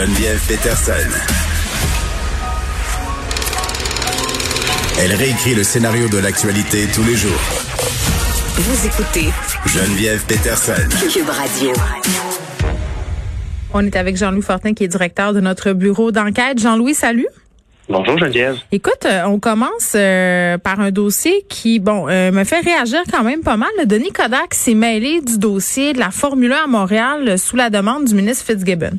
Geneviève Peterson. Elle réécrit le scénario de l'actualité tous les jours. Vous écoutez Geneviève Peterson. Cube Radio. On est avec Jean-Louis Fortin, qui est directeur de notre bureau d'enquête. Jean-Louis, salut. Bonjour Geneviève. Écoute, euh, on commence euh, par un dossier qui, bon, euh, me fait réagir quand même pas mal. Denis Kodak s'est mêlé du dossier de la Formule 1 à Montréal sous la demande du ministre Fitzgibbon.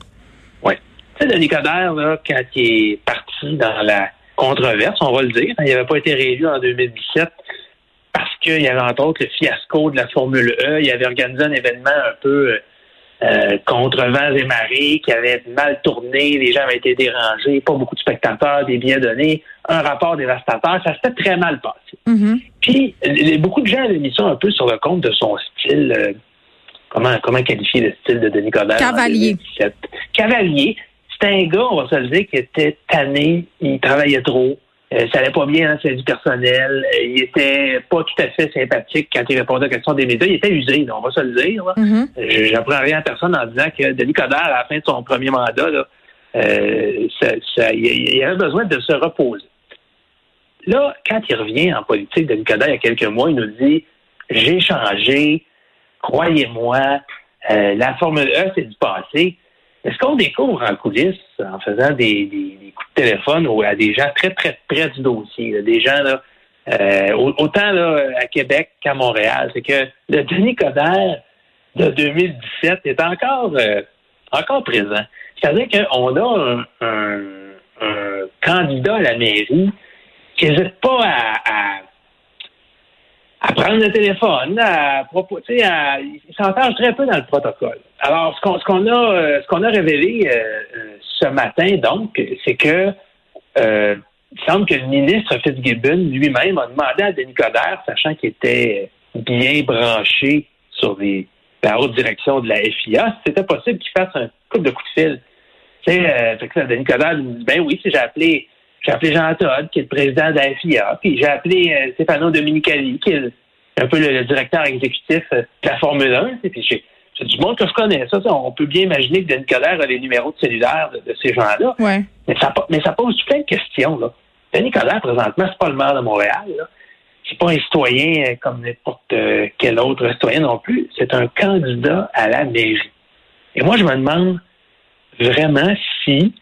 Denis Coderre, là, quand il est parti dans la controverse, on va le dire, hein, il n'avait pas été réélu en 2017 parce qu'il y avait entre autres le fiasco de la Formule E. Il avait organisé un événement un peu euh, contre vents et marées qui avait mal tourné, les gens avaient été dérangés, pas beaucoup de spectateurs, des billets donnés, un rapport dévastateur, ça s'était très mal passé. Puis les- beaucoup de gens avaient mis ça un peu sur le compte de son style. euh, comment comment qualifier le style de Denis Coderre en Cavalier. 2017? Cavalier. C'était un gars, on va se le dire, qui était tanné, il travaillait trop. Euh, ça allait pas bien dans sa vie personnelle. Euh, il était pas tout à fait sympathique quand il répondait aux questions des médias. Il était usé, là, on va se le dire. Mhm. Je- J'apprends rien à personne en disant que Denis Coderre, à la fin de son premier mandat, là, euh, ça- ça- il, il avait besoin de se reposer. Là, quand il revient en politique, Denis Coderre, il y a quelques mois, il nous dit J'ai changé, croyez-moi, euh, la Formule E, c'est du passé. Est-ce qu'on découvre en coulisses, en faisant des, des- des coups de téléphone à des gens très, très près du dossier, des gens là, euh, au- autant là, à Québec qu'à Montréal, c'est que le Denis Coderre de 2017 est encore, euh, encore présent. C'est-à-dire qu'on a un, un- un candidat à la mairie qui n'hésite pas à, à, à prendre le téléphone, à proposer, à, il s'engage très peu dans le protocole. Alors, ce qu'on ce qu'on a, euh, ce qu'on a révélé euh, euh, ce matin, donc, c'est que euh, il semble que le ministre Fitzgibbon lui-même a demandé à Denis Coderre, sachant qu'il était bien branché sur les, la haute direction de la FIA, si c'était possible qu'il fasse un coup de coup de fil. Tu sais, euh, que Denis Coderre lui dit, ben oui, si j'ai appelé, j'ai appelé Jean Todd, qui est le président de la FIA, puis j'ai appelé euh, Stefano Dominicali, qui est un peu le, le directeur exécutif euh, de la Formule 1, tu sais, puis j'ai c'est du monde que je connais. Ça, ça, on peut bien imaginer que Denis Coderre a les numéros de cellulaire de, de ces gens-là. Ouais. Mais ça, po- mais ça pose plein de questions. Là. Denis Coderre, présentement, c'est pas le maire de Montréal. C'est pas un citoyen euh, comme n'importe euh, quel autre citoyen non plus. C'est un candidat à la mairie. Et moi, je me demande vraiment si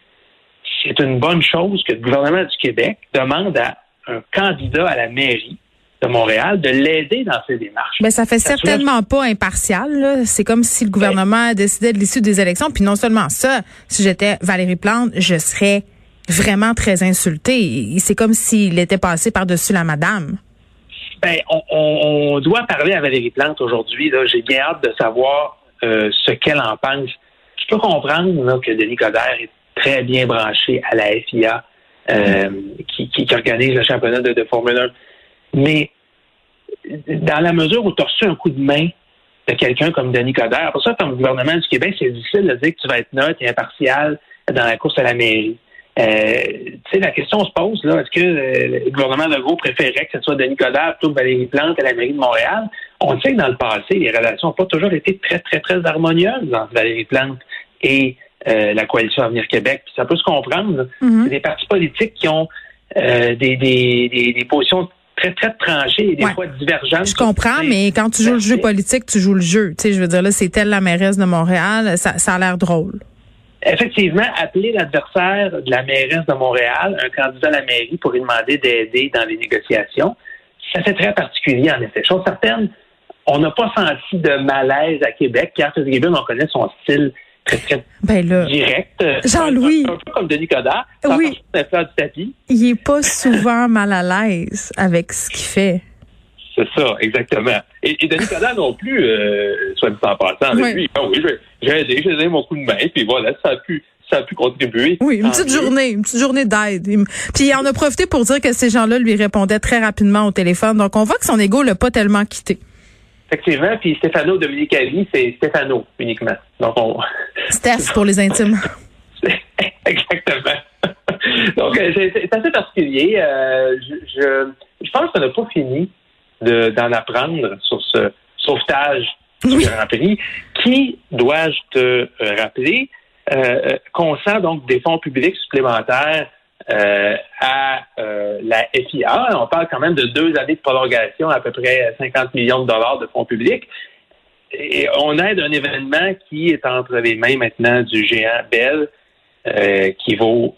c'est une bonne chose que le gouvernement du Québec demande à un candidat à la mairie de Montréal de l'aider dans ses démarches. Ben, ça fait Ça certainement pas impartial. C'est comme si le gouvernement décidait de l'issue des élections. Puis non seulement ça, si j'étais Valérie Plante, je serais vraiment très insultée. C'est comme s'il était passé par-dessus la madame. Ben, on, on- on doit parler à Valérie Plante aujourd'hui. J'ai bien hâte de savoir euh, ce qu'elle en pense. Je peux comprendre là, que Denis Coderre est très bien branché à la FIA, euh, qui, organise le championnat de, de Formule 1. Mais dans la mesure où tu as reçu un coup de main de quelqu'un comme Denis Coderre, pour ça, comme gouvernement du Québec, c'est difficile de dire que tu vas être neutre et impartial dans la course à la mairie. Euh, tu sais, la question se pose, là, est-ce que euh, le gouvernement Legault préférerait que ce soit Denis Coderre plutôt que Valérie Plante à la mairie de Montréal? On sait que dans le passé, les relations n'ont pas toujours été très, très, très harmonieuses entre Valérie Plante et euh, la coalition Avenir Québec. Puis ça peut se comprendre. Mhm. C'est des partis politiques qui ont euh, des, des, des, des positions très, très tranchées et des Ouais. fois divergentes. Je comprends, mais quand tu joues le jeu politique, tu joues le jeu. Tu sais, je veux dire, là, c'est elle la mairesse de Montréal. Ça, ça a l'air drôle. Effectivement, appeler l'adversaire de la mairesse de Montréal, un candidat à la mairie, pour lui demander d'aider dans les négociations, ça c'est très particulier, en effet. Chose certaine, on n'a pas senti de malaise à Québec. Pierre Fitzgibbon, on connaît son style très, très Ben là, direct. Jean-Louis. Un, un peu comme Denis Coderre. Oui. du tapis. il est pas souvent mal à l'aise avec ce qu'il fait. C'est ça, exactement. Et, et Denis Coderre non plus, euh, soit dit en passant, Oui. avec lui, ah oui, j'ai- aidé, j'ai donné mon coup de main, puis voilà, ça a pu, ça a pu contribuer. Oui, une petite mieux. journée, une petite journée d'aide. Puis il en a profité pour dire que ces gens-là lui répondaient très rapidement au téléphone. Donc on voit que son ego l'a pas tellement quitté. Effectivement, puis Stéphano Dominicali, c'est Stéphano uniquement. Donc on Steph pour les intimes. Exactement. Donc, euh, c'est assez particulier. Euh, je, je, je pense qu'on n'a pas fini de- d'en apprendre sur ce sauvetage du Oui. Grand Prix, qui, dois-je te euh, rappeler, euh, euh, consent donc des fonds publics supplémentaires euh, à euh, la FIA. On parle quand même de deux années de prolongation, à peu près 50 millions de dollars de fonds publics. Et on aide un événement qui est entre les mains maintenant du géant Bell, euh, qui vaut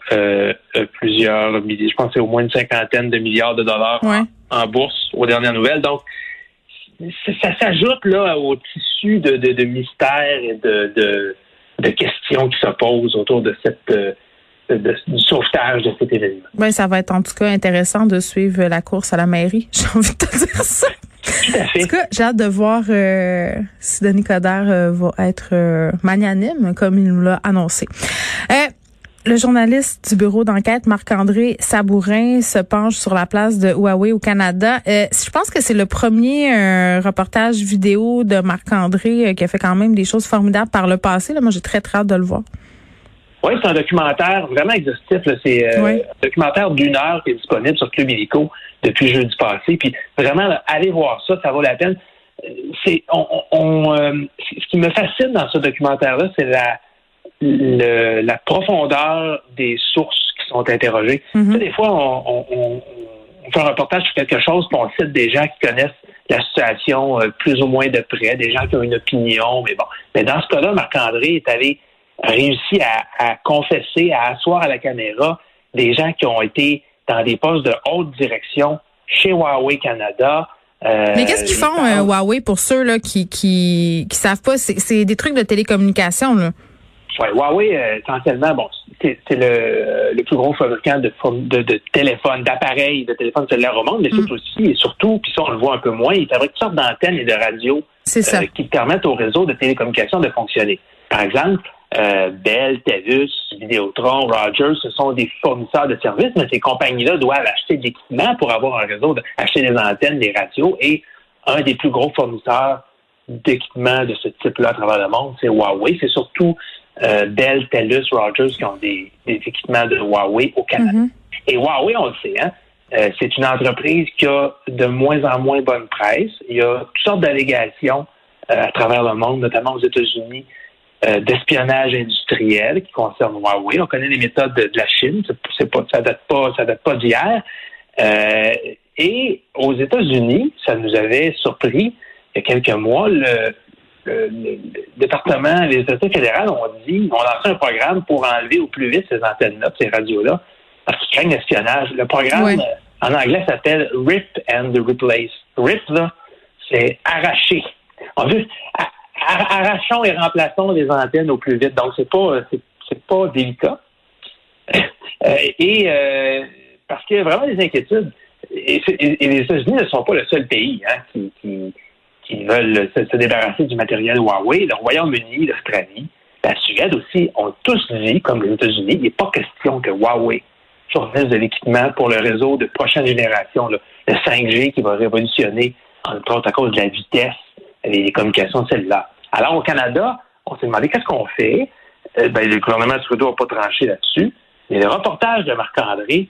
plusieurs milliers, je pense que c'est au moins une cinquantaine de milliards de dollars en- Ouais. en, bourse aux dernières nouvelles. Donc, ça, ça s'ajoute là au tissu de, de, de mystères et de, de, de questions qui se posent autour de cette de- du sauvetage de cet événement. Ben, ça va être en tout cas intéressant de suivre la course à la mairie. J'ai envie de te dire ça. Tout à En fait. tout cas, j'ai hâte de voir euh, si Denis Coderre euh, va être euh, magnanime, comme il nous l'a annoncé. Le journaliste du bureau d'enquête, Marc-André Sabourin, se penche sur la place de Huawei au Canada. Je pense que c'est le premier reportage vidéo de Marc-André qui a fait quand même des choses formidables par le passé. Là. Moi, j'ai très, très hâte de le voir. Oui, c'est un documentaire vraiment exhaustif. C'est euh, Oui. un documentaire d'une heure qui est disponible sur Club Illico depuis jeudi passé. Puis vraiment, là, allez voir ça, ça vaut la peine. Euh, C'est on, on- euh, ce qui me fascine dans ce documentaire-là, c'est la le- la profondeur des sources qui sont interrogées. Mhm. Tu sais, des fois, on, on- on- on fait un reportage sur quelque chose, puis on cite des gens qui connaissent la situation euh, plus ou moins de près, des gens qui ont une opinion, mais bon. Mais dans ce cas-là, Marc-André est allé réussi à, à confesser, à asseoir à la caméra des gens qui ont été dans des postes de haute direction chez Huawei Canada. Euh, Mais qu'est-ce qu'ils font, euh, Huawei, pour ceux là, qui, qui, qui savent pas? C'est des trucs de télécommunication. Là. Ouais, Huawei, euh, essentiellement, bon, c'est c'est le, le plus gros fabricant de, de, de téléphones, d'appareils, de téléphones cellulaires au monde, mais c'est aussi et surtout, puis ça on le voit un peu moins, il fabrique toutes sortes d'antennes et de radios ça. qui permettent au réseau de télécommunications de fonctionner. Par exemple, euh, Bell, Telus, Vidéotron, Rogers, ce sont des fournisseurs de services, mais ces compagnies-là doivent acheter de l'équipement pour avoir un réseau, acheter des antennes, des radios, et un des plus gros fournisseurs d'équipements de ce type-là à travers le monde, c'est Huawei. C'est surtout euh, Bell, Telus, Rogers qui ont des, des équipements de Huawei au Canada. Mhm. Et Huawei, on le sait, hein, euh, c'est une entreprise qui a de moins en moins bonne presse. Il y a toutes sortes d'allégations euh, à travers le monde, notamment aux États-Unis, euh, d'espionnage industriel qui concerne Huawei. On connaît les méthodes de, de la Chine, c'est, c'est pas, ça date pas, ça date pas d'hier. Euh, et aux États-Unis, ça nous avait surpris il y a quelques mois, le, le- le département, les autorités fédérales ont dit, ont lancé un programme pour enlever au plus vite ces antennes-là, ces radios-là, parce qu'ils craignent l'espionnage. Le programme, euh, en anglais, s'appelle RIP and Replace. RIP, là, c'est arracher. A- a- arrachons et remplaçons les antennes au plus vite. Donc, c'est pas, c'est, pas délicat. Euh, et euh, parce qu'il y a vraiment des inquiétudes. Et, les États-Unis ne sont pas le seul pays hein, qui, qui, veulent se, se débarrasser du matériel Huawei. Le Royaume-Uni, l'Australie, la Suède aussi ont tous dit, comme les États-Unis, il n'est pas question que Huawei fournisse de l'équipement pour le réseau de prochaine génération, le 5G qui va révolutionner, entre autres à cause de la vitesse des communications cellulaires. Alors au Canada, on s'est demandé qu'est-ce qu'on fait. Euh, ben, le gouvernement Trudeau n'a pas tranché là-dessus. Mais le reportage de Marc-André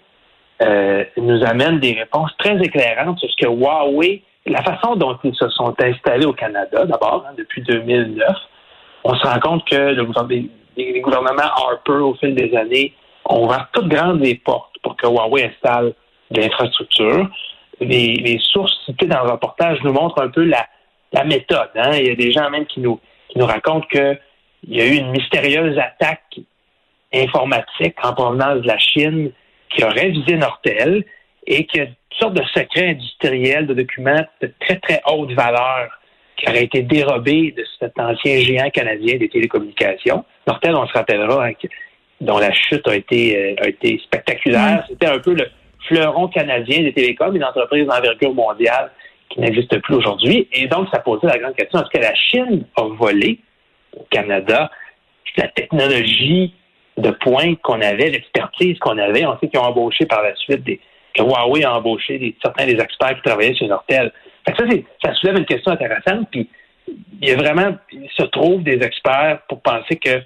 euh, nous amène des réponses très éclairantes sur ce que Huawei, la façon dont ils se sont installés au Canada, d'abord, hein, depuis 2009. On se rend compte que le les, gouvernements Harper, au fil des années, ont ouvert toutes grandes les portes pour que Huawei installe de l'infrastructure. Les sources citées dans le reportage nous montrent un peu la, la méthode. hein. Il y a des gens même qui nous, qui nous racontent qu'il y a eu une mystérieuse attaque informatique en provenance de la Chine qui aurait visé Nortel et qu'il y a toutes sortes de secrets industriels, de documents de très, très haute valeur qui auraient été dérobés de cet ancien géant canadien des télécommunications. Nortel, on se rappellera, hein, que- dont la chute a été, euh, a été spectaculaire. C'était un peu le fleuron canadien des télécoms, une entreprise d'envergure mondiale qui n'existe plus aujourd'hui. Et donc, ça posait la grande question, est-ce que la Chine a volé au Canada la technologie de pointe qu'on avait, l'expertise qu'on avait? On sait qu'ils ont embauché par la suite des, que Huawei a embauché certains des experts qui travaillaient chez Nortel. ça, ça soulève une question intéressante, puis il y a vraiment, il se trouve des experts pour penser que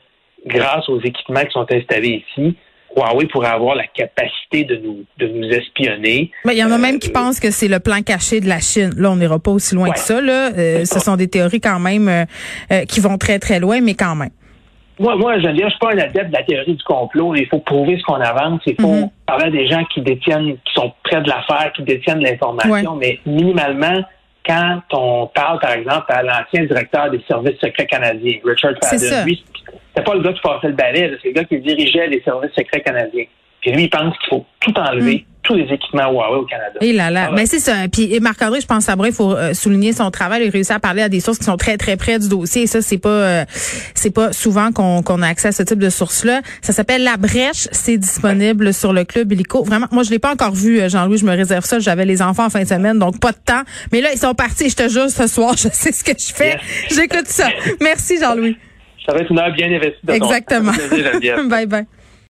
grâce aux équipements qui sont installés ici, Huawei pourrait avoir la capacité de nous, de nous espionner. Mais il y en a même qui euh, pensent que c'est le plan caché de la Chine. Là, on n'ira pas aussi loin que ça. Là. Euh, ce sont des théories quand même euh, qui vont très, très loin, mais quand même. Moi, moi, je ne suis pas un adepte de la théorie du complot. Il faut prouver ce qu'on avance. Il faut mm-hmm. parler à des gens qui détiennent, qui sont près de l'affaire, qui détiennent l'information. Mais minimalement, quand on parle, par exemple, à l'ancien directeur des services secrets canadiens, Richard Fadden, lui, c'est pas le gars qui passait le balai, c'est le gars qui dirigeait les services secrets canadiens. Puis lui, il pense qu'il faut tout enlever, hmm. Tous les équipements Huawei au Canada. Et là là, mais c'est ça. Puis Marc-André, je pense à il faut euh, souligner son travail. Il réussit à parler à des sources qui sont très très près du dossier. Et ça, c'est pas euh, c'est pas souvent qu'on qu'on a accès à ce type de sources-là. Ça s'appelle La Brèche. C'est disponible sur le club Illico. Vraiment, moi je l'ai pas encore vu, euh, Jean-Louis. Je me réserve ça. J'avais les enfants en fin de semaine, donc pas de temps. Mais là, ils sont partis. Je te jure, ce soir, je sais ce que je fais. J'écoute ça. Merci, Jean-Louis. Ça va être une heure bien investie. Exactement. bye bye.